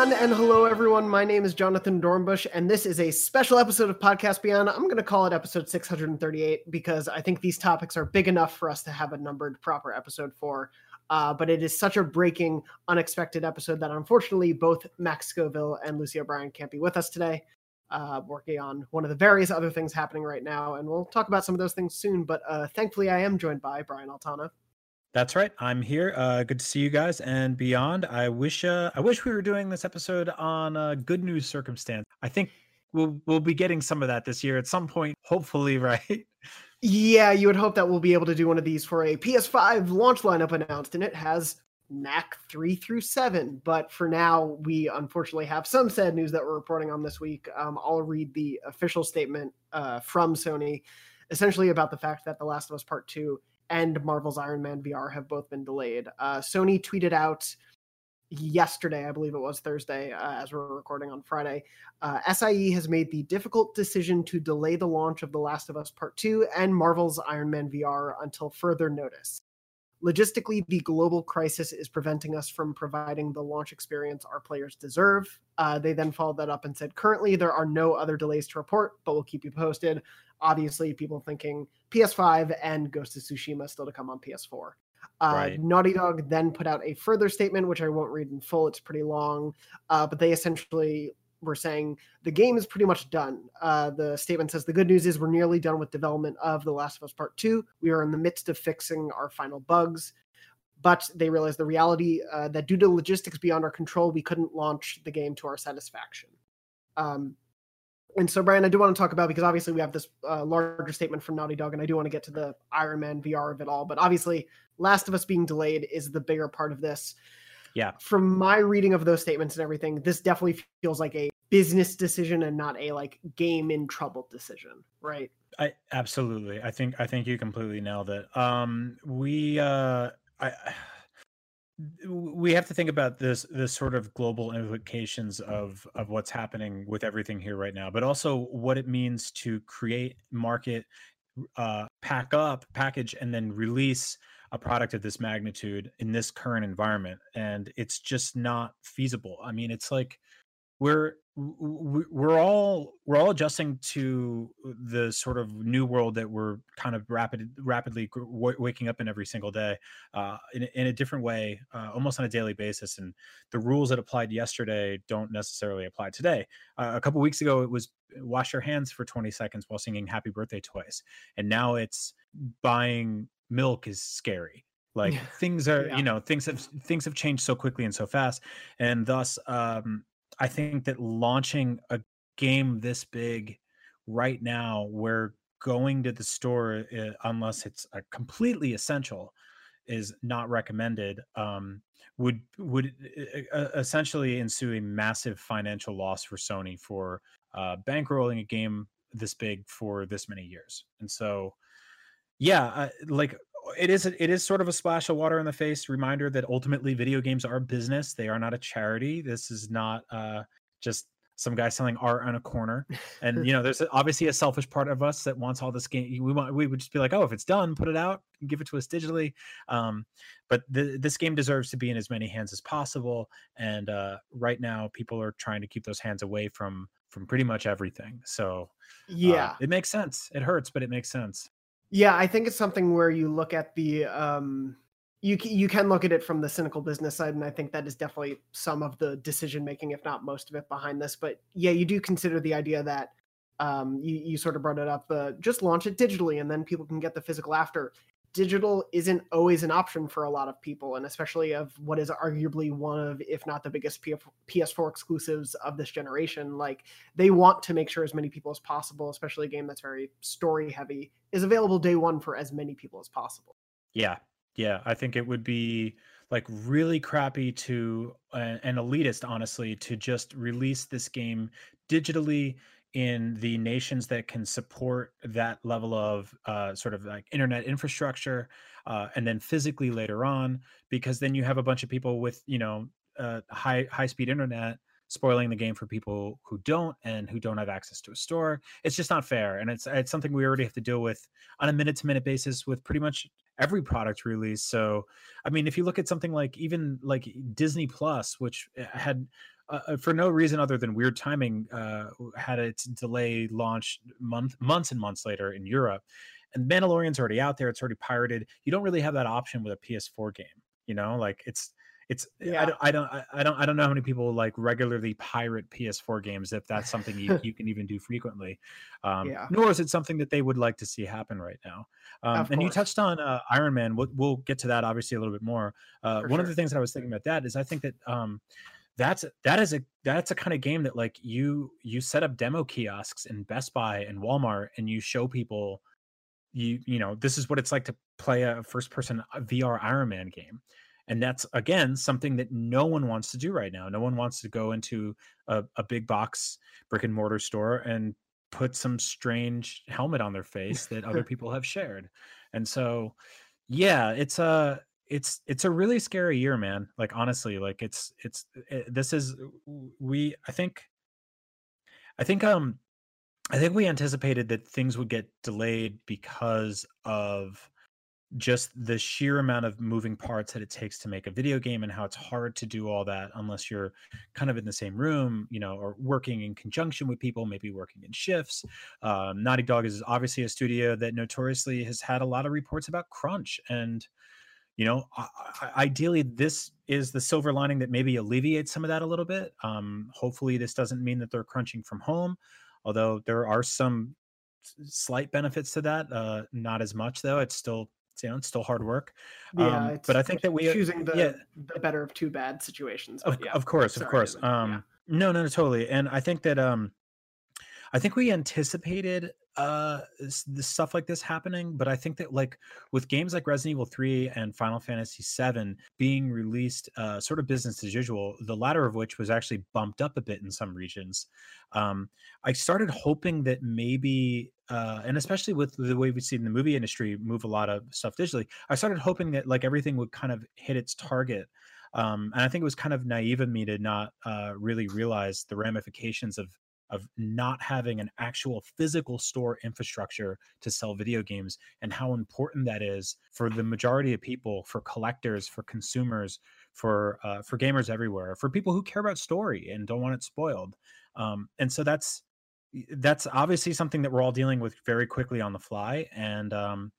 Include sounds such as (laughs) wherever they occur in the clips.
And hello everyone. My name is Jonathan Dornbush, and this is a special episode of Podcast Beyond. I'm going to call it episode 638 because I think these topics are big enough for us to have a numbered proper episode for. Uh, but it is such a breaking, unexpected episode that unfortunately both Max Scoville and Lucy O'Brien can't be with us today, uh, working on one of the various other things happening right now. And we'll talk about some of those things soon. But uh, thankfully, I am joined by Brian Altano. That's right. I'm here. Uh, good to see you guys and beyond. I wish uh, I wish we were doing this episode on a good news circumstance. I think we'll we'll be getting some of that this year at some point. Hopefully, (laughs) right? Yeah, you would hope that we'll be able to do one of these for a PS5 launch lineup announced, and it has Knack 3 through 7. But for now, we unfortunately have some sad news that we're reporting on this week. Um, I'll read the official statement uh, from Sony, essentially about the fact that The Last of Us Part 2 and Marvel's Iron Man VR have both been delayed. Uh, Sony tweeted out yesterday, I believe it was Thursday, uh, as we're recording on Friday. Uh, SIE has made the difficult decision to delay the launch of The Last of Us Part 2 and Marvel's Iron Man VR until further notice. Logistically, the global crisis is preventing us from providing the launch experience our players deserve. Uh, they then followed that up and said, currently there are no other delays to report, but we'll keep you posted obviously people thinking PS5 and Ghost of Tsushima still to come on PS4. Uh, right. Naughty Dog then put out a further statement, which I won't read in full. It's pretty long, uh, but they essentially were saying the game is pretty much done. Uh, the statement says the good news is we're nearly done with development of The Last of Us Part 2. We are in the midst of fixing our final bugs, but they realized the reality uh, that due to logistics beyond our control, we couldn't launch the game to our satisfaction. Um, and so, Brian, I do want to talk about because obviously we have this uh, larger statement from Naughty Dog, and I do want to get to the Iron Man VR of it all. But obviously, Last of Us being delayed is the bigger part of this. Yeah. From my reading of those statements and everything, this definitely feels like a business decision and not a like game in trouble decision, right? I absolutely. I think I think you completely nailed it. Um, we uh, I we have to think about this this sort of global implications of of what's happening with everything here right now but also what it means to create market uh pack up package and then release a product of this magnitude in this current environment. And it's just not feasible. I mean it's like we're we're all we're all adjusting to the sort of new world that we're kind of rapid rapidly w- waking up in every single day uh, in, in a different way uh, almost on a daily basis and the rules that applied yesterday don't necessarily apply today uh, a couple weeks ago it was wash your hands for 20 seconds while singing happy birthday twice and now it's buying milk is scary like yeah. (laughs) things are yeah. you know things have things have changed so quickly and so fast and thus um I think that launching a game this big right now, where going to the store uh, unless it's a completely essential is not recommended um, would would uh, essentially ensue a massive financial loss for Sony for uh, bankrolling a game this big for this many years. And so, yeah, like it is it is sort of a splash of water in the face reminder that ultimately video games are business. They are not a charity. This is not uh just some guy selling art on a corner. And you know there's obviously a selfish part of us that wants all this game we want we would just be like oh if it's done put it out give it to us digitally. Um, but the, this game deserves to be in as many hands as possible. And uh, right now people are trying to keep those hands away from from pretty much everything. So uh, yeah. uh, it makes sense. It hurts but it makes sense yeah, I think it's something where you look at the um you you can look at it from the cynical business side and I think that is definitely some of the decision making if not most of it behind this, but yeah, you do consider the idea that um you you sort of brought it up uh, just launch it digitally and then people can get the physical after digital isn't always an option for a lot of people, and especially of what is arguably one of, if not the biggest PS4 exclusives of this generation. Like they want to make sure as many people as possible, especially a game that's very story heavy, is available day one for as many people as possible. Yeah, yeah, I think it would be like really crappy to an elitist, honestly, to just release this game digitally in the nations that can support that level of uh, sort of like internet infrastructure uh, and then physically later on because then you have a bunch of people with you know uh, high high speed internet spoiling the game for people who don't and who don't have access to a store. It's just not fair and it's it's something we already have to deal with on a minute to minute basis with pretty much every product release. So i mean if you look at something like even like disney plus which eh, had uh, uh, for no reason other than weird timing, uh, had its delay launch month months and months later in Europe. And Mandalorian's already out there; it's already pirated. You don't really have that option with a PS4 game. You know, like it's it's yeah. I don't I don't I don't I don't know how many people like regularly pirate PS4 games if that's something you, (laughs) you can even do frequently. Um, yeah. Nor is it something that they would like to see happen right now. Um, and you touched on uh, Iron Man. We'll, we'll, get to that obviously a little bit more. Uh, one sure. of the things that I was thinking about that is I think that um, that's that is a that's a kind of game that like you you set up demo kiosks in Best Buy and Walmart and you show people you you know this is what it's like to play a first person uh, VR Iron Man game. And that's again something that no one wants to do right now. No one wants to go into a, a big box brick and mortar store and put some strange helmet on their face that other (laughs) people have shared. And so yeah it's a it's it's a really scary year man like honestly like it's it's it, this is we i think i think um i think we anticipated that things would get delayed because of just the sheer amount of moving parts that it takes to make a video game and how it's hard to do all that unless you're kind of in the same room, you know, or working in conjunction with people, maybe working in shifts. Um, Naughty Dog is obviously a studio that notoriously has had a lot of reports about crunch. And, you know, ideally, this is the silver lining that maybe alleviates some of that a little bit. Um, hopefully, this doesn't mean that they're crunching from home, although there are some slight benefits to that. Uh, not as much, though. It's still you know, it's still hard work. Yeah, um, but I think that we uh, choosing the, yeah, the better of two bad situations. Of, yeah, of course, of course. Um, yeah. no, no, no, totally. And I think that um, I think we anticipated uh this stuff like this happening but i think that like with games like resident evil 3 and final fantasy 7 being released uh sort of business as usual the latter of which was actually bumped up a bit in some regions um i started hoping that maybe uh, and especially with the way we see in the movie industry move a lot of stuff digitally, I started hoping that like everything would kind of hit its target. Um, and I think it was kind of naive of me to not uh, really realize the ramifications of of not having an actual physical store infrastructure to sell video games and how important that is for the majority of people, for collectors, for consumers, for uh, for gamers everywhere, for people who care about story and don't want it spoiled. Um, and so that's that's obviously something that we're all dealing with very quickly on the fly and um,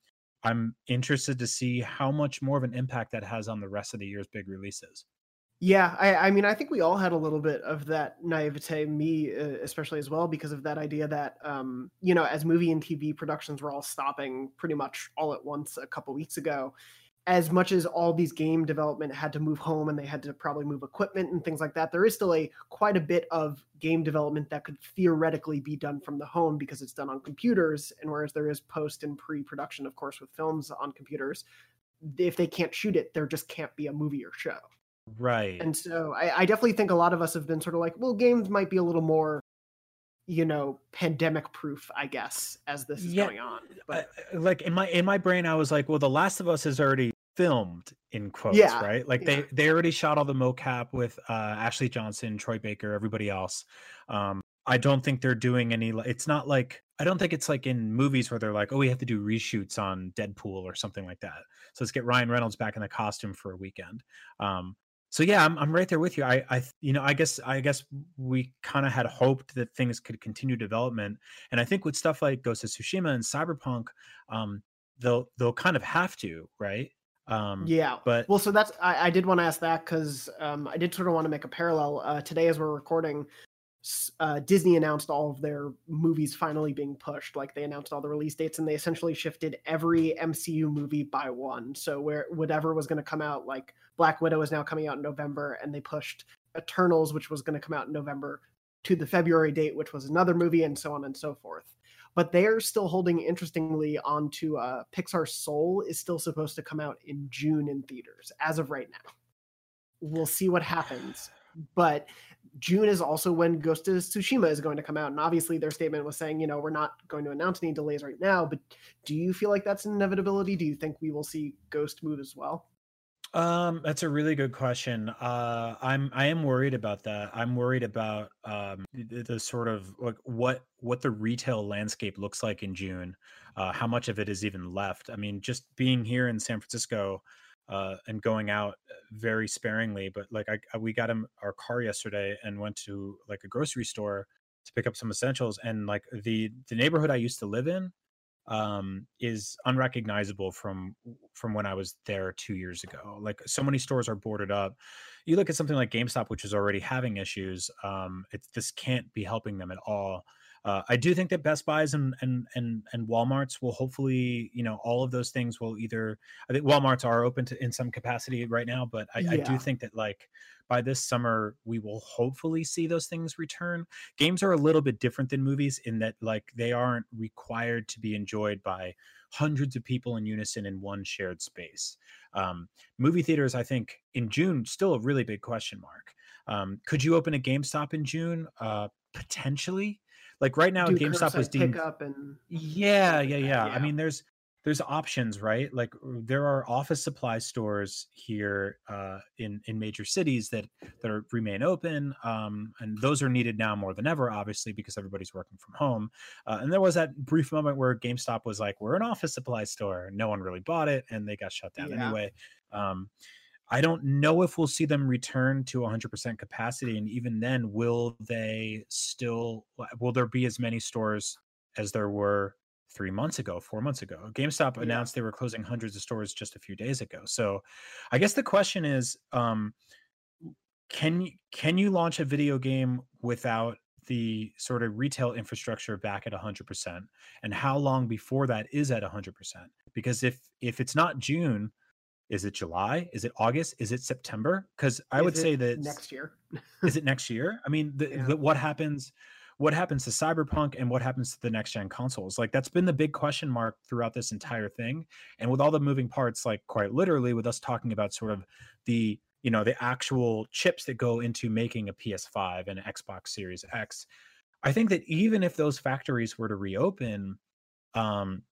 i'm interested to see how much more of an impact that has on the rest of the year's big releases yeah i, I mean i think we all had a little bit of that naivete me uh, especially as well because of that idea that um, you know as movie and tv productions were all stopping pretty much all at once a couple weeks ago as much as all these game development had to move home and they had to probably move equipment and things like that there is still a quite a bit of game development that could theoretically be done from the home because it's done on computers and whereas there is post and pre-production of course with films on computers if they can't shoot it there just can't be a movie or show right. And so I, I definitely think a lot of us have been sort of like well games might be a little more you know pandemic proof i guess as this is yeah, going on but like in my in my brain i was like well the last of us is already filmed in quotes yeah, right? Like yeah. they they already shot all the mocap with uh ashley johnson troy baker everybody else. Um i don't think they're doing any it's not like i don't think it's like in movies where they're like oh we have to do reshoots on deadpool or something like that. So let's get ryan reynolds back in the costume for a weekend. Um so yeah, I'm I'm right there with you. I I you know I guess I guess we kind of had hoped that things could continue development, and I think with stuff like Ghost of Tsushima and Cyberpunk, um, they'll they'll kind of have to, right? Um, yeah. But well, so that's I, I did want to ask that because um, I did sort of want to make a parallel uh, today as we're recording uh, Disney announced all of their movies finally being pushed. Like they announced all the release dates, and they essentially shifted every MCU movie by one. So where whatever was going to come out, like Black Widow is now coming out in November, and they pushed Eternals, which was going to come out in November, to the February date, which was another movie, and so on and so forth. But they are still holding, interestingly, on to uh, Pixar Soul is still supposed to come out in June in theaters as of right now. We'll see what happens, but June is also when Ghost of Tsushima is going to come out. And obviously, their statement was saying, you know, we're not going to announce any delays right now. But do you feel like that's an inevitability? Do you think we will see Ghost move as well? Um, that's a really good question. Uh, I'm I am worried about that. I'm worried about um the, the sort of like what what the retail landscape looks like in June. Uh, how much of it is even left? I mean, just being here in San Francisco, uh, and going out uh, very sparingly. But like I, we got him our car yesterday and went to like a grocery store to pick up some essentials, and like the the neighborhood I used to live in um, is unrecognizable from from when I was there two years ago. Like so many stores are boarded up. You look at something like GameStop, which is already having issues. Um, it, this can't be helping them at all. Uh, I do think that Best Buys and and and and WalMarts will hopefully, you know, all of those things will either. I think WalMarts are open to in some capacity right now, but I, yeah. I do think that like by this summer we will hopefully see those things return. Games are a little bit different than movies in that like they aren't required to be enjoyed by hundreds of people in unison in one shared space. Um, movie theaters, I think, in June still a really big question mark. Um, could you open a GameStop in June? Uh, potentially like right now, GameStop was deemed. And... Yeah, yeah, yeah, yeah. I mean, there's there's options, right? Like there are office supply stores here uh, in in major cities that that are, remain open, um, and those are needed now more than ever, obviously, because everybody's working from home. Uh, and there was that brief moment where GameStop was like, "We're an office supply store." No one really bought it, and they got shut down yeah. anyway. Um, I don't know if we'll see them return to 100% capacity. And even then, will they still, will there be as many stores as there were three months ago, four months ago? GameStop yeah. announced they were closing hundreds of stores just a few days ago. So I guess the question is, um, can can you launch a video game without the sort of retail infrastructure back at 100% and how long before that is at 100% because if if it's not june is it July? Is it August? Is it September? Because I is would say that next year. is it (laughs) next year? I mean, the, yeah. the, what happens? What happens to Cyberpunk and what happens to the next gen consoles? Like that's been the big question mark throughout this entire thing. And with all the moving parts, like quite literally, with us talking about sort of the you know the actual chips that go into making a PS5 and an Xbox Series X, I think that even if those factories were to reopen, um,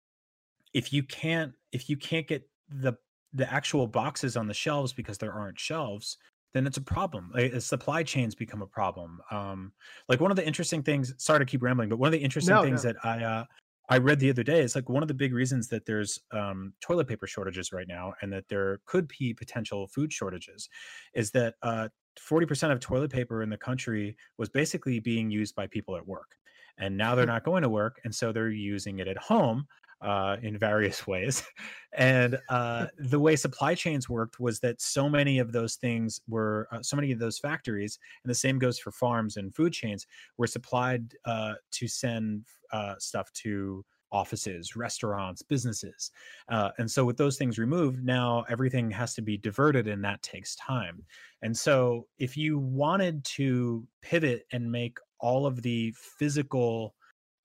if you can't if you can't get the the actual boxes on the shelves because there aren't shelves then it's a problem like, supply chains become a problem um like one of the interesting things sorry to keep rambling but one of the interesting no, things no. that i uh i read the other day is like one of the big reasons that there's um toilet paper shortages right now and that there could be potential food shortages is that uh 40% of toilet paper in the country was basically being used by people at work and now they're not going to work and so they're using it at home uh, in various (laughs) ways. And uh, (laughs) the way supply chains worked was that so many of those things were, uh, so many of those factories, and the same goes for farms and food chains, were supplied uh, to send uh, stuff to offices, restaurants, businesses. Uh, and so, with those things removed, now everything has to be diverted, and that takes time. And so, if you wanted to pivot and make all of the physical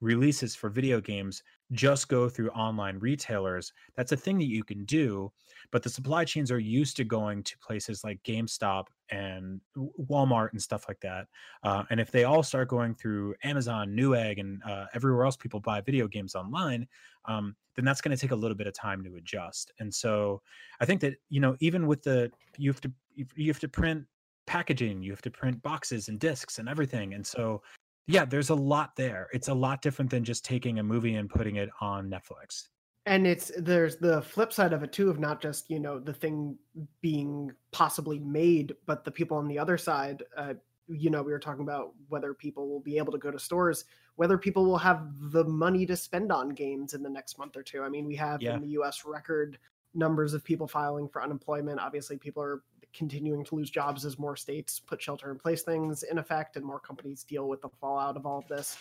releases for video games just go through online retailers. That's a thing that you can do, but the supply chains are used to going to places like GameStop and Walmart and stuff like that. Uh, and if they all start going through Amazon, Newegg, and uh, everywhere else people buy video games online, um, then that's going to take a little bit of time to adjust. And so I think that you know even with the you have to you have to print packaging, you have to print boxes and discs and everything. And so yeah, there's a lot there. It's a lot different than just taking a movie and putting it on Netflix. And it's there's the flip side of it too of not just you know the thing being possibly made, but the people on the other side. Uh, you know, we were talking about whether people will be able to go to stores, whether people will have the money to spend on games in the next month or two. I mean, we have yeah. in the U.S. record numbers of people filing for unemployment. Obviously, people are continuing to lose jobs as more states put shelter in place things in effect and more companies deal with the fallout of all of this.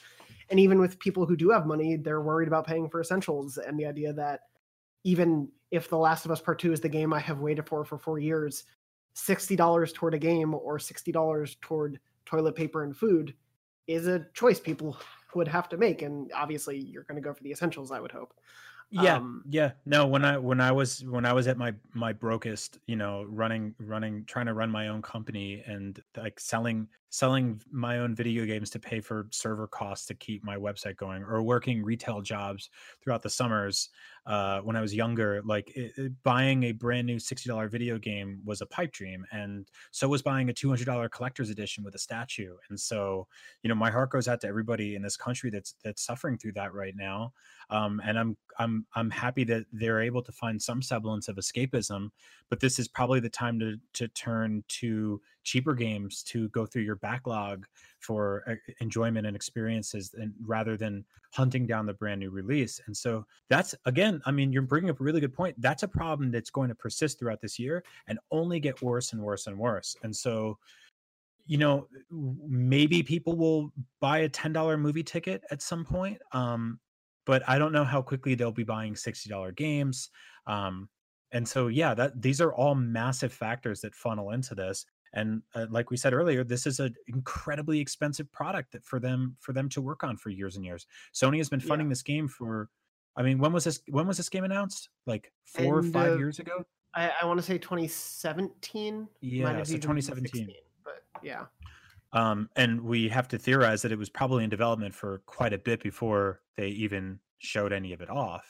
And even with people who do have money, they're worried about paying for essentials and the idea that even if The Last of Us Part 2 is the game I have waited for for 4 years, $60 toward a game or $60 toward toilet paper and food is a choice people would have to make and obviously you're going to go for the essentials I would hope yeah um, yeah. No when i when i was when i was at my my brokest you know running running trying to run my own company and like selling selling my own video games to pay for server costs to keep my website going or working retail jobs throughout the summers uh, when i was younger like it, it, buying a brand new $60 video game was a pipe dream and so was buying a $200 collector's edition with a statue and so you know my heart goes out to everybody in this country that's that's suffering through that right now um, and i'm i'm I'm happy that they're able to find some semblance of escapism, but this is probably the time to to turn to cheaper games to go through your backlog for enjoyment and experiences and rather than hunting down the brand new release. And so that's again, I mean, you're bringing up a really good point. That's a problem that's going to persist throughout this year and only get worse and worse and worse. And so you know maybe people will buy a $10 movie ticket at some point um, but i don't know how quickly they'll be buying $60 games um, and so yeah that these are all massive factors that funnel into this and uh, like we said earlier this is an incredibly expensive product that for them for them to work on for years and years sony has been funding yeah. this game for i mean when was this when was this game announced like four and, or five uh, years ago i, I want to say 2017 yeah so 2017 but yeah. Um, and we have to theorize that it was probably in development for quite a bit before they even showed any of it off.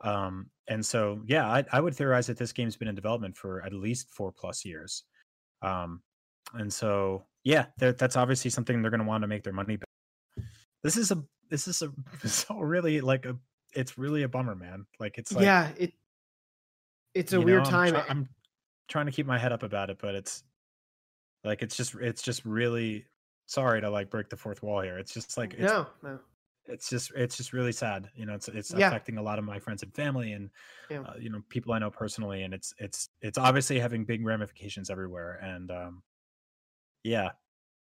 Um, and so, yeah, I, I would theorize that this game's been in development for at least four plus years. Um, and so, yeah, that's obviously something they're going to want to make their money back. This is a this is a (laughs) so really like a it's really a bummer, man. Like it's like yeah, it it's a weird know, time. I'm, I'm trying to keep my head up about it, but it's like it's just it's just really sorry to like break the fourth wall here. It's just like it's, no, no. It's just it's just really sad. You know, it's it's yeah. affecting a lot of my friends and family and yeah. uh, you know people I know personally, and it's it's it's obviously having big ramifications everywhere. And um, yeah,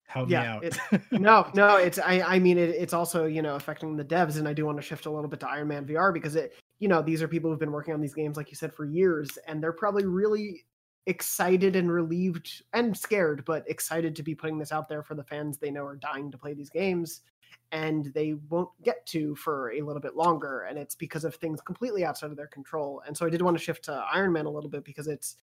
help yeah, me out. it, (laughs) no, no, it's I I mean it, it's also you know affecting the devs, and I do want to shift a little bit to Iron Man VR because it you know these are people who've been working on these games like you said for years, and they're probably really excited and relieved and scared, but excited to be putting this out there for the fans they know are dying to play these games and they won't get to for a little bit longer. And it's because of things completely outside of their control. And so I did want to shift to Iron Man a little bit because it's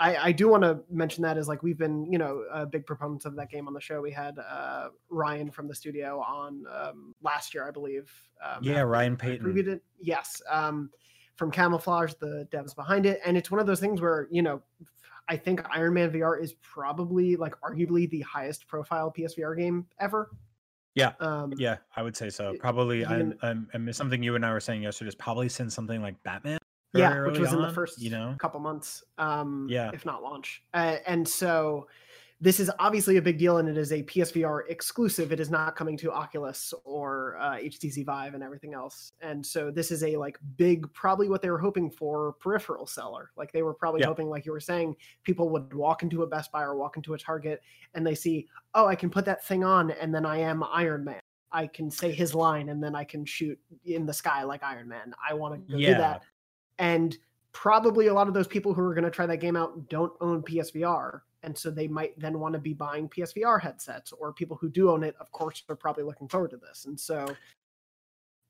I, I do want to mention that as like we've been, you know, uh, big proponents of that game on the show. We had uh, Ryan from the studio on um, last year, I believe. Um, yeah, Ryan Payton. Yes. Um, from Camouflaj, the devs behind it. And it's one of those things where, you know, I think Iron Man VR is probably like arguably the highest profile PSVR game ever. Yeah. Um, yeah, I would say so. Probably, even, I'm, I'm, I'm, something you and I were saying yesterday is probably since something like Batman. Yeah, which was on, in the first you know couple months. Um, yeah, if not launch. Uh, and so this is obviously a big deal and it is a PSVR exclusive. It is not coming to Oculus or uh, HTC Vive and everything else. And so this is a like big, probably what they were hoping for peripheral seller. Like they were probably yeah. hoping, like you were saying, people would walk into a Best Buy or walk into a Target and they see, oh, I can put that thing on and then I am Iron Man. I can say his line and then I can shoot in the sky like Iron Man. I want to yeah. do that. And probably a lot of those people who are going to try that game out don't own PSVR and so they might then want to be buying PSVR headsets or people who do own it of course are probably looking forward to this and so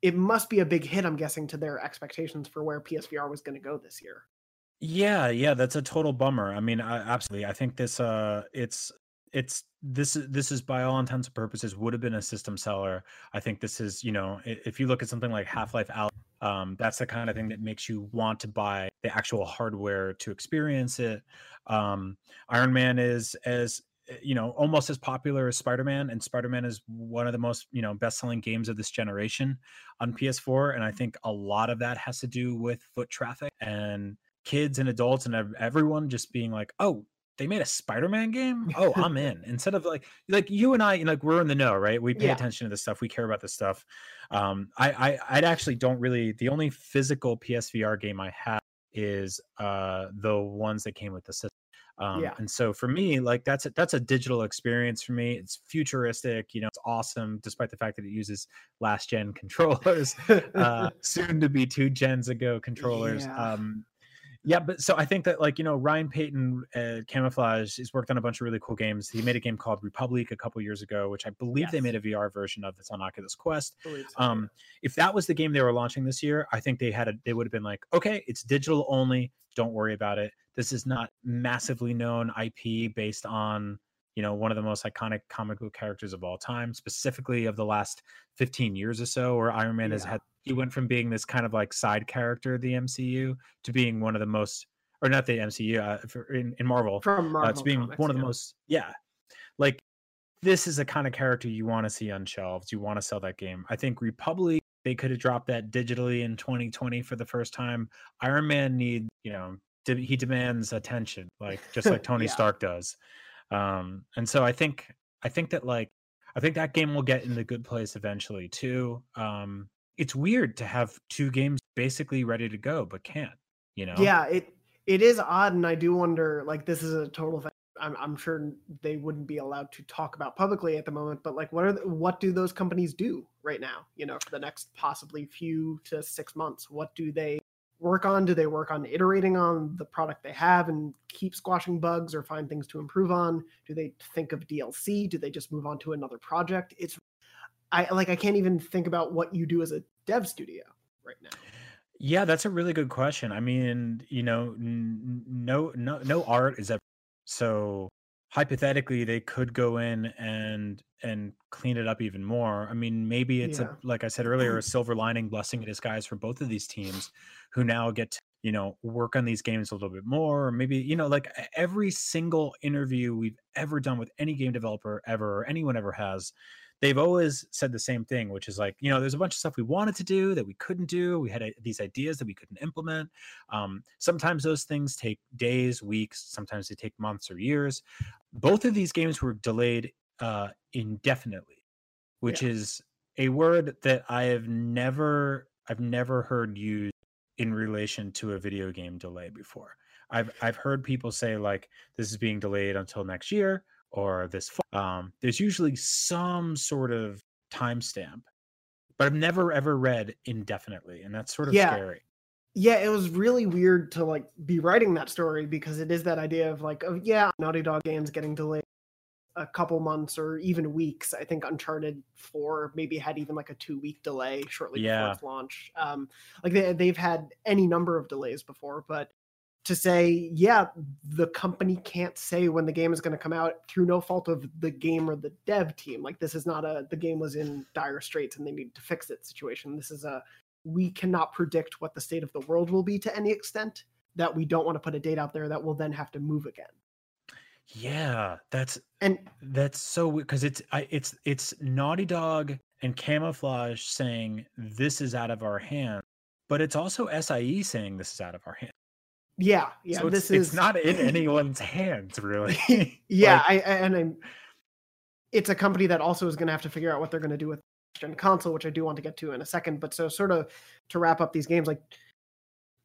it must be a big hit I'm guessing to their expectations for where PSVR was going to go this year. Yeah, yeah, that's a total bummer. I mean, I, absolutely. I think this uh it's it's this is this is by all intents and purposes would have been a system seller. I think this is, you know, if you look at something like Half-Life Alyx um, that's the kind of thing that makes you want to buy the actual hardware to experience it. Um, Iron Man is as eh, you know almost as popular as Spider-Man, and Spider-Man is one of the most you know best-selling games of this generation on PS4. And I think a lot of that has to do with foot traffic and kids and adults and everyone just being like, "Oh, they made a Spider-Man game. Oh, I'm (laughs) in. Instead of like like you and I, like we're in the know, right? We pay yeah. attention to this stuff. We care about this stuff. Um, I, I I actually don't really. The only physical PSVR game I have is uh the ones that came with the system. Um, yeah. And so for me, like that's a, that's a digital experience for me. It's futuristic, you know, it's awesome, despite the fact that it uses last gen (laughs) controllers, uh, (laughs) soon to be two gens ago controllers. Yeah. Um, yeah, but so I think that like you know Ryan Payton uh, Camouflaj he's worked on a bunch of really cool games. He made a game called Republic a couple years ago, which I believe yes. they made a VR version of that's on Oculus Quest. So, um, if that was the game they were launching this year, I think they had a they would have been like, okay, it's digital only. Don't worry about it. This is not massively known IP based on you know one of the most iconic comic book characters of all time specifically of the last 15 years or so where iron man yeah. has had he went from being this kind of like side character of the mcu to being one of the most or not the mcu uh, in, in marvel, From Marvel uh, to being comics, one of the yeah. most yeah like this is the kind of character you want to see on shelves you want to sell that game i think republic they could have dropped that digitally in 2020 for the first time. Iron Man need, you know, he demands attention, like just like (laughs) Tony Yeah. Stark does. Um, and so I think I think that like I think that game will get in the good place eventually too. Um, it's weird to have two games basically ready to go but can't. You know? Yeah, it it is odd, and I do wonder. Like, this is a total. Thing. I'm I'm sure they wouldn't be allowed to talk about publicly at the moment. But like, what are the, what do those companies do right now? You know, for the next possibly few to six months, what do they work on? Do they work on iterating on the product they have and keep squashing bugs or find things to improve on? Do they think of DLC? Do they just move on to another project? It's I like I can't even think about what you do as a dev studio right now. Yeah, that's a really good question. I mean, you know, n- no, no, no art is ever so. Hypothetically, they could go in and and clean it up even more. I mean, maybe it's Yeah. a like I said earlier, a (clears throat) silver lining, blessing in disguise for both of these teams, who now get to you know work on these games a little bit more. Or maybe you know, like every single interview we've ever done with any game developer ever, or anyone ever has, they've always said the same thing, which is like, you know, there's a bunch of stuff we wanted to do that we couldn't do. We had uh, these ideas that we couldn't implement. Um, sometimes those things take days, weeks, sometimes they take months or years. Both of these games were delayed uh, indefinitely, which is a word that I have never, I've never heard used in relation to a video game delay before. I've I've heard people say like this is being delayed until next year or this fall. Um, there's usually some sort of timestamp, but I've never ever read indefinitely, and that's sort of Yeah. scary. yeah it was really weird to like be writing that story because it is that idea of like oh yeah naughty dog games getting delayed a couple months or even weeks i think uncharted 4 maybe had even like a two week delay shortly Yeah. before its launch. Um like they, they've had any number of delays before but to say yeah the company can't say when the game is going to come out through no fault of the game or the dev team. Like this is not a the game was in dire straits and they need to fix it situation. This is a we cannot predict what the state of the world will be to any extent that we don't want to put a date out there that will then have to move again Yeah, that's and that's so because it's I, it's it's Naughty Dog and Camouflaj saying this is out of our hands, but it's also SIE saying this is out of our hands. yeah yeah so it's, this it's is not in (laughs) anyone's hands really. (laughs) (laughs) yeah Like, I, I and I'm, it's a company that also is going to have to figure out what they're going to do with gen console which i do want to get to in a second but so sort of to wrap up these games like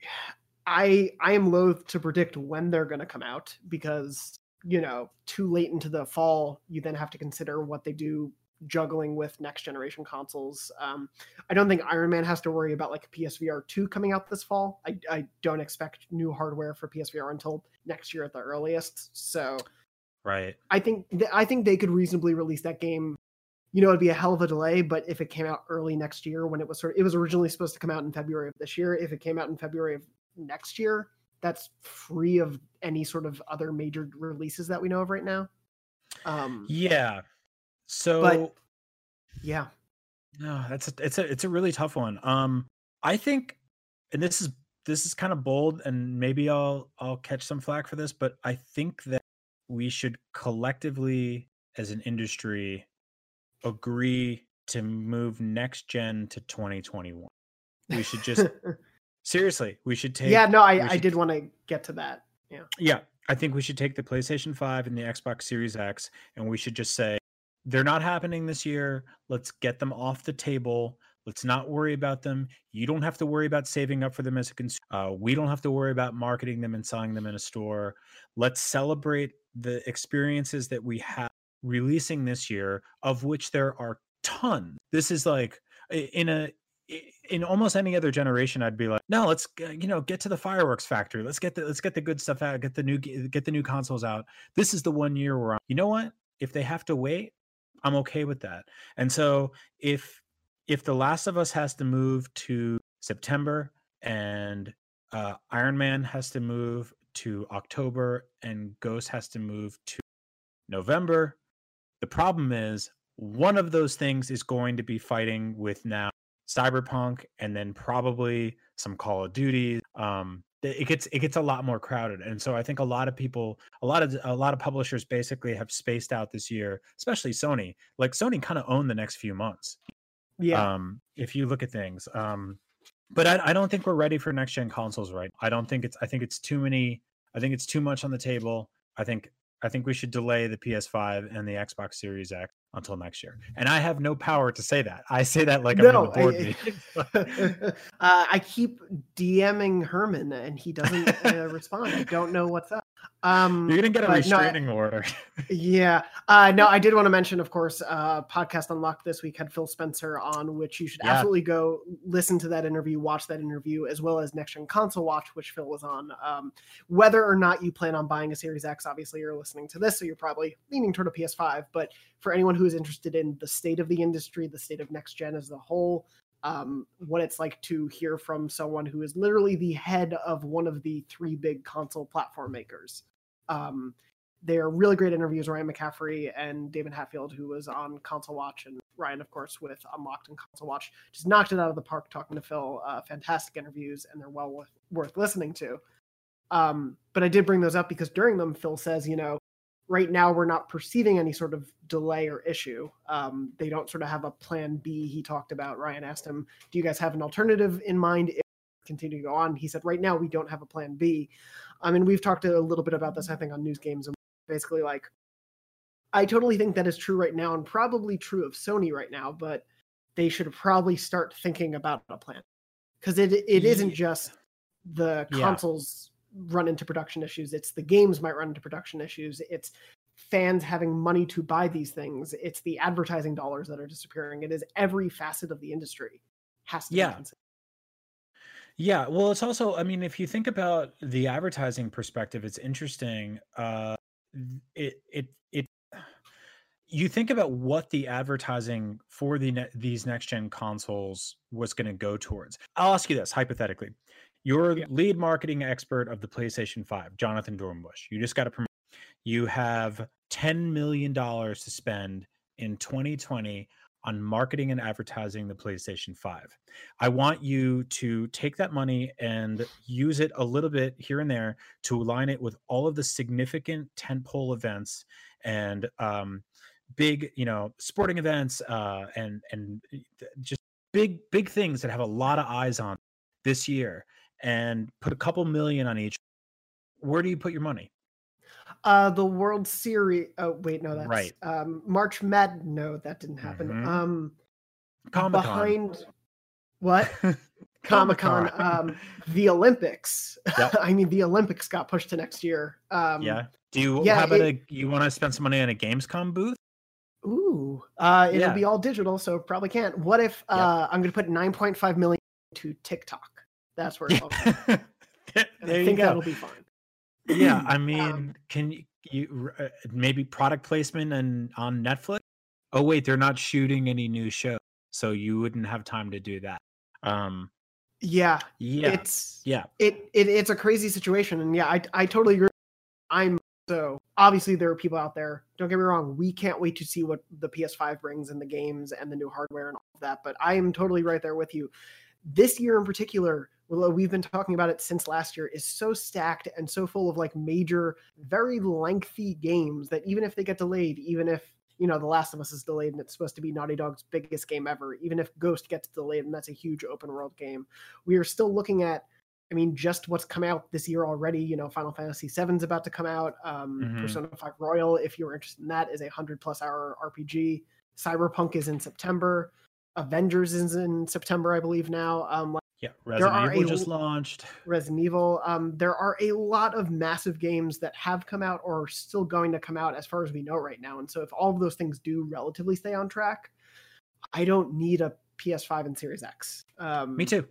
(sighs) i i am loath to predict when they're going to come out because you know too late into the fall you then have to consider what they do juggling with next generation consoles um i don't think iron man has to worry about like psvr 2 coming out this fall i, I don't expect new hardware for psvr until next year at the earliest so right. I think th- I think they could reasonably release that game. You know, it'd be a hell of a delay, but if it came out early next year, when it was sort, of, it was originally supposed to come out in February of this year. If it came out in February of next year, that's free of any sort of other major releases that we know of right now. Um, Yeah. So yeah, No, that's a, it's a it's a really tough one. Um, I think, and this is this is kind of bold, and maybe I'll I'll catch some flack for this, but I think that we should collectively, as an industry, agree to move next gen to 2021. We should just (laughs) seriously, we should take. yeah. No, I, I did want to get to that. Yeah, Yeah. I think we should take the PlayStation 5 and the Xbox Series X and we should just say they're not happening this year. Let's get them off the table. Let's not worry about them. You don't have to worry about saving up for them as a consumer. Uh, we don't have to worry about marketing them and selling them in a store. Let's celebrate the experiences that we have releasing this year, of which there are tons. This is like in a in almost any other generation i'd be like no let's you know get to the fireworks factory. Let's get the let's get the good stuff out get the new get the new consoles out. This is the one year where I'm, you know what? If they have to wait i'm okay with that. And so if if the last of us has to move to september and uh, iron man has to move to october and ghost has to move to november the problem is one of those things is going to be fighting with now cyberpunk and then probably some call of duty um it gets it gets a lot more crowded and so i think a lot of people a lot of a lot of publishers basically have spaced out this year especially sony like sony kind of owned the next few months Yeah. Um, if you look at things, um, but I, I don't think we're ready for next gen consoles, right? I don't think it's. I think it's too many. I think it's too much on the table. I think I think we should delay the PS5 and the Xbox Series X until next year. And I have no power to say that. I say that like I'm on a board (laughs) (laughs) (laughs) uh, I keep DMing Hermen and he doesn't uh, respond. I don't know what's up. Um, You're gonna get a but no, restraining order. (laughs) yeah. Uh, no, I did want to mention, of course, uh, Podcast Unlocked this week had Phil Spencer on, which you should Yeah. absolutely go listen to that interview, watch that interview, as well as Next Gen Console Watch, which Phil was on. Um, whether or not you plan on buying a Series X, obviously you're listening to this, so you're probably leaning toward a PS5. But for anyone who is interested in the state of the industry, the state of next gen as a whole, um, what it's like to hear from someone who is literally the head of one of the three big console platform makers. Um, they're really great interviews. Ryan McCaffrey and David Hatfield, who was on Console Watch, and Ryan, of course, with Unlocked and Console Watch, just knocked it out of the park talking to Phil. Uh, fantastic interviews, and they're well worth, worth listening to. Um, but I did bring those up because during them, Phil says, you know, right now we're not perceiving any sort of delay or issue. Um, they don't sort of have a plan B. He talked about. Ryan asked him, "Do you guys have an alternative in mind?" Continue to go on, he said, "Right now we don't have a plan B. Um, I mean, we've talked a little bit about this, I think, on News Games, and basically like, I totally think that is true right now, and probably true of Sony right now. But they should probably start thinking about a plan because it it isn't just the Yeah. consoles run into production issues. It's the games might run into production issues. It's fans having money to buy these things. It's the advertising dollars that are disappearing. It is every facet of the industry has to Yeah. be considered. Yeah, well, it's also, I mean, if you think about the advertising perspective, it's interesting. Uh, it it it you think about what the advertising for the ne- these next gen consoles was going to go towards. I'll ask you this hypothetically: You're Yeah. lead marketing expert of the PlayStation Five, Jonathan Dornbush. You just got to promote. You have ten million dollars to spend in 2020 on marketing and advertising the PlayStation 5. I want you to take that money and use it a little bit here and there to align it with all of the significant tentpole events and um, big, you know, sporting events uh, and and just big big things that have a lot of eyes on this year, and put a couple million on each. Where do you put your money? Uh, the World Series. Oh wait, no, that's Right. Um, March Mad. No, that didn't happen. Mhm. Um, Comic-Con. behind what? (laughs) Comic Con, um, the Olympics. Yep. (laughs) I mean, the Olympics got pushed to next year. Um, yeah. Do you yeah, how about it- a you want to spend some money on a Gamescom booth? Ooh, uh, it'll Yeah. be all digital, so probably can't. What if Yep. uh, I'm going to put 9.5 million to TikTok? That's where it's all. (laughs) there I think go. that'll be fine. Yeah, (clears throat) I Um, mean, can you, you uh, maybe product placement and on Netflix? Oh wait, they're not shooting any new show, so you wouldn't have time to do that. Um, yeah, yeah, it's yeah, it, it it's a crazy situation, and yeah, I I totally agree. I'm so obviously there are people out there. Don't get me wrong, we can't wait to see what the PS5 brings and the games and the new hardware and all of that. But I am totally right there with you. This year in particular, we've been talking about it since last year, is so stacked and so full of like major, very lengthy games that even if they get delayed, even if you know The Last of Us is delayed and it's supposed to be Naughty Dog's biggest game ever, even if Ghost gets delayed and that's a huge open world game, we are still looking at I mean, just what's come out this year already. You know, Final Fantasy VII is about to come out. Um, Mhm. Persona 5 Royal, if you're interested in that, is a 100 plus hour RPG. Cyberpunk is in September. Avengers is in September, I believe now. Um, yeah. Resident Evil a just launched. Resident Evil. Um, there are a lot of massive games that have come out or are still going to come out as far as we know right now. And so if all of those things do relatively stay on track, I don't need a PS5 and Series X. Um, Me too.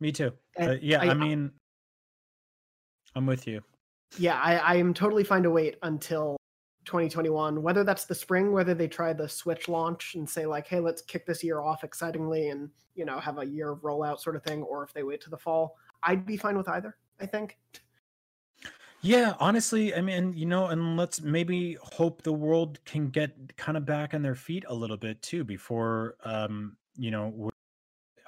Me too. Uh, yeah, I- I, mean, I'm with you. yeah, I, I am totally fine to wait until 2021, whether that's the spring, whether they try the Switch launch and say like, hey, let's kick this year off excitingly and you know have a year of rollout sort of thing, or if they wait to the fall, I'd be fine with either. I think. Yeah, honestly, I mean, you know, and let's maybe hope the world can get kind of back on their feet a little bit too before, um, you know, we're,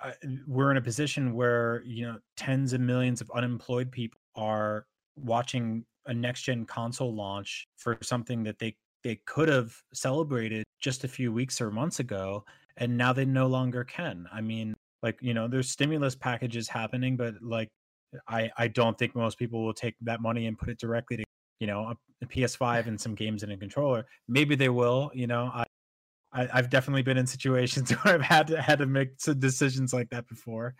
I- we're in a position where, you know, tens of millions of unemployed people are watching a next gen console launch for something that they they could have celebrated just a few weeks or months ago and now they no longer can. I mean, like you know, there's stimulus packages happening, but like I I don't think most people will take that money and put it directly to you know a, a PS5 and some games and a controller. Maybe they will. You know, I, I have definitely been in situations (laughs) where I've had to had to make some decisions like that before.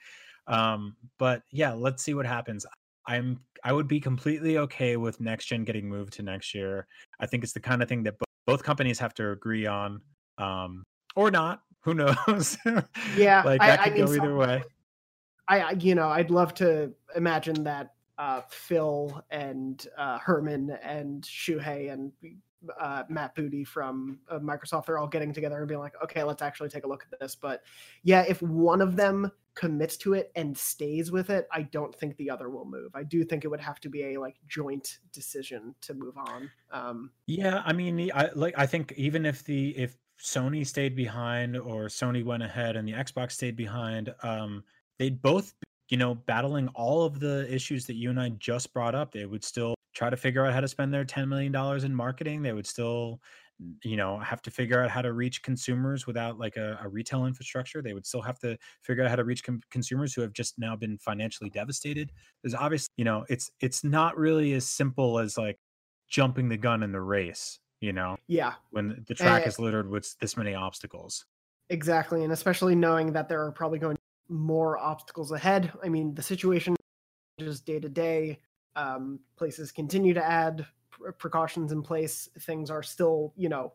Um, but yeah, let's see what happens. I'm I would be completely okay with next gen getting moved to next year. I think it's the kind of thing that bo- both companies have to agree on, um, or not. Who knows? (laughs) Yeah, like I- that I could mean, go either some- way. I, I you know I'd love to imagine that uh, Phil and uh, Hermen and Shuhei and uh, Matt Booty from uh, Microsoft are all getting together and being like, okay, let's actually take a look at this. But yeah, if one of them commits to it and stays with it, I don't think the other will move. I do think it would have to be a like joint decision to move on. Um, Yeah, I mean, I like. I think even if the if Sony stayed behind or Sony went ahead and the Xbox stayed behind, um, they'd both, you know, battling all of the issues that you and I just brought up. They would still try to figure out how to spend their ten million dollars in marketing. They would still, you know, have to figure out how to reach consumers without like a, a retail infrastructure. They would still have to figure out how to reach com- consumers who have just now been financially devastated. There's obviously, you know, it's it's not really as simple as like jumping the gun in the race. You know, yeah, when the track Eh. is littered with this many obstacles. Exactly, and especially knowing that there are probably going to be more obstacles ahead. I mean, the situation just day to day. Um, places continue to add precautions in place. Things are still, you know,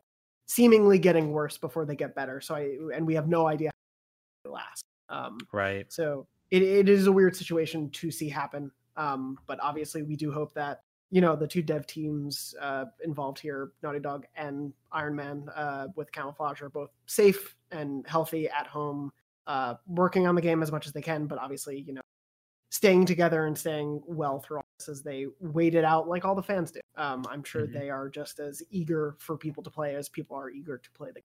seemingly getting worse before they get better. So I and we have no idea how it lasts. Um, Right. so it, it is a weird situation to see happen. Um, but obviously, we do hope that you know the two dev teams uh, involved here, Naughty Dog and Iron Man, uh, with Camouflaj, are both safe and healthy at home, uh, working on the game as much as they can. But obviously, you know, staying together and staying well through all as they wait it out, like all the fans do. Um, I'm sure Mhm. they are just as eager for people to play as people are eager to play the. Game.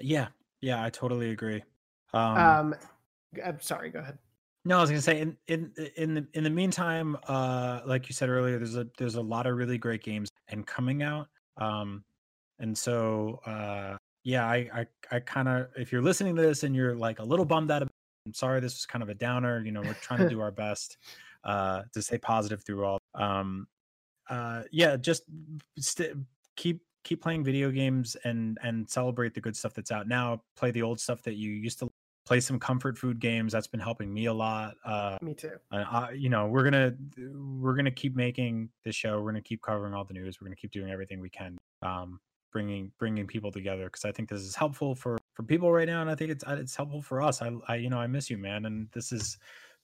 Yeah. Yeah, I totally agree. Um, Um, I'm sorry. Go ahead. no, I was gonna say in in in the in the meantime, uh, like you said earlier, there's a there's a lot of really great games and coming out. Um, and so uh, yeah, I I, I kind of if you're listening to this and you're like a little bummed out, about, I'm sorry, this was kind of a downer. You know, we're trying to do (laughs) our best uh, to stay positive through all. Um, uh, yeah, just st- keep keep playing video games and and celebrate the good stuff that's out now. Play the old stuff that you used to play. Some comfort food games that's been helping me a lot. Uh, Me too. and I, you know, we're gonna we're gonna keep making this show. We're gonna keep covering all the news. We're gonna keep doing everything we can, um, bringing bringing people together because I think this is helpful for for people right now, and I think it's uh, it's helpful for us. I, I you know I miss you, man, and this is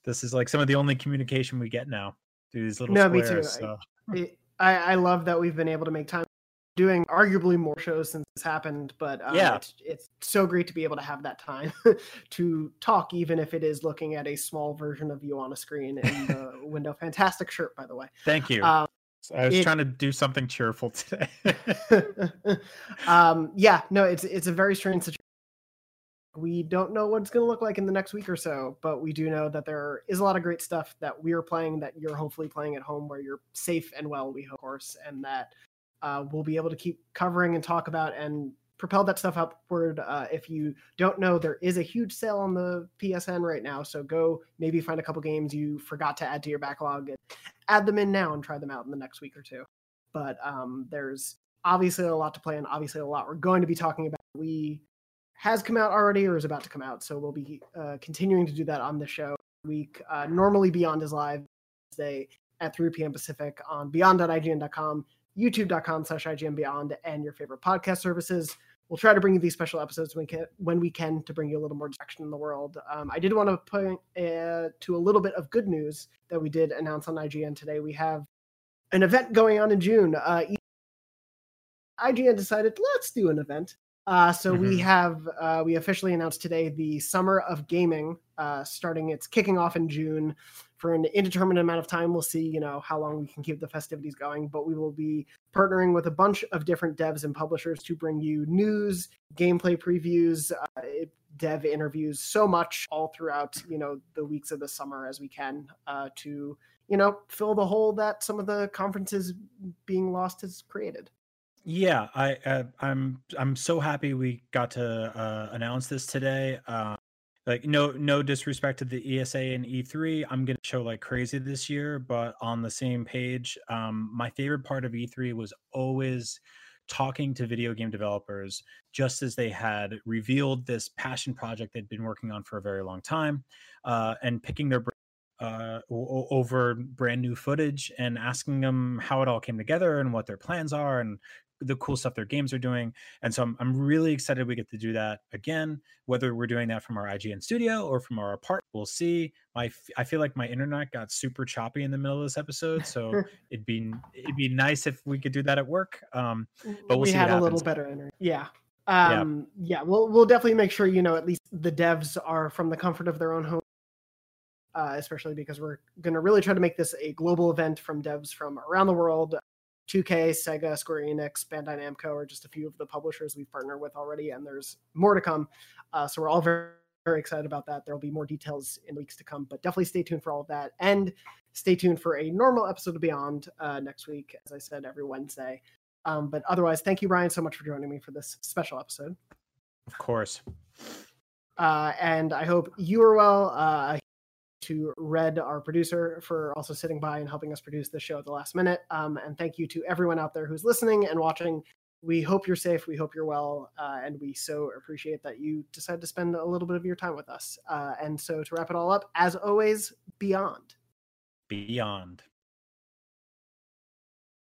this is like some of the only communication we get now through these little No, me too. I- So. I, I love that we've been able to make time doing arguably more shows since this happened but um, Yeah. it's, it's so great to be able to have that time (laughs) to talk even if it is looking at a small version of you on a screen in the (laughs) window fantastic shirt by the way Thank you. um, I was it- trying to do something cheerful today. (laughs) um, yeah no it's it's a very strange situation we don't know what it's going to look like in the next week or so but we do know that there is a lot of great stuff that we're playing that you're hopefully playing at home where you're safe and well we hope of course and that uh, we'll be able to keep covering and talk about and propel that stuff upward uh, if you don't know there is a huge sale on the psn right now so go maybe find a couple games you forgot to add to your backlog and add them in now and try them out in the next week or two. But um, there's obviously a lot to play and obviously a lot we're going to be talking about. We has come out already or is about to come out so we'll be uh, continuing to do that on the show week uh, normally beyond is live Wednesday at 3 p.m pacific on beyond.ign.com youtube.com slash ign beyond and your favorite podcast services. We'll try to bring you these special episodes when we can, when we can to bring you a little more direction in the world. Um, i did want to point uh, to a little bit of good news that we did announce on ign today. We have an event going on in june uh, IGN decided let's do an event. Uh, so we Mhm. have uh, we officially announced today the Summer of Gaming, uh, starting it's kicking off in June for an indeterminate amount of time. We'll see, you know, how long we can keep the festivities going, but we will be partnering with a bunch of different devs and publishers to bring you news, gameplay previews, uh, dev interviews, so much all throughout, you know, the weeks of the summer as we can uh, to, you know, fill the hole that some of the conferences being lost has created. Yeah, I uh, I'm I'm so happy we got to uh, announce this today. Uh, like no no disrespect to the ESA and E3, I'm gonna show like crazy this year, but on the same page. Um, my favorite part of E3 was always talking to video game developers just as they had revealed this passion project they'd been working on for a very long time uh, and picking their uh, over brand new footage and asking them how it all came together and what their plans are and the cool stuff their games are doing. And so I'm, I'm really excited we get to do that again, whether we're doing that from our IGN studio or from our apart, we'll see. My, I feel like my internet got super choppy in the middle of this episode. So (laughs) it'd be, it'd be nice if we could do that at work. Um, but we'll we had a little better internet. Yeah. Um, yeah. yeah, we'll, we'll definitely make sure, you know, at least the devs are from the comfort of their own home. Uh, especially because we're going to really try to make this a global event from devs from around the world 2K, Sega, Square Enix, Bandai Namco are just a few of the publishers we've partnered with already, and there's more to come. Uh, so we're all very, very excited about that. There will be more details in weeks to come, but definitely stay tuned for all of that. And stay tuned for a normal episode of Beyond uh, next week, as I said, every Wednesday. Um, but otherwise, thank you, Ryan, so much for joining me for this special episode. Of course. Uh, and I hope you are well. Uh, to Red, our producer, for also sitting by and helping us produce the show at the last minute. Um, and thank you to everyone out there who's listening and watching. We hope you're safe. We hope you're well. Uh, and we so appreciate that you decided to spend a little bit of your time with us. Uh, and so to wrap it all up, as always, beyond. Beyond.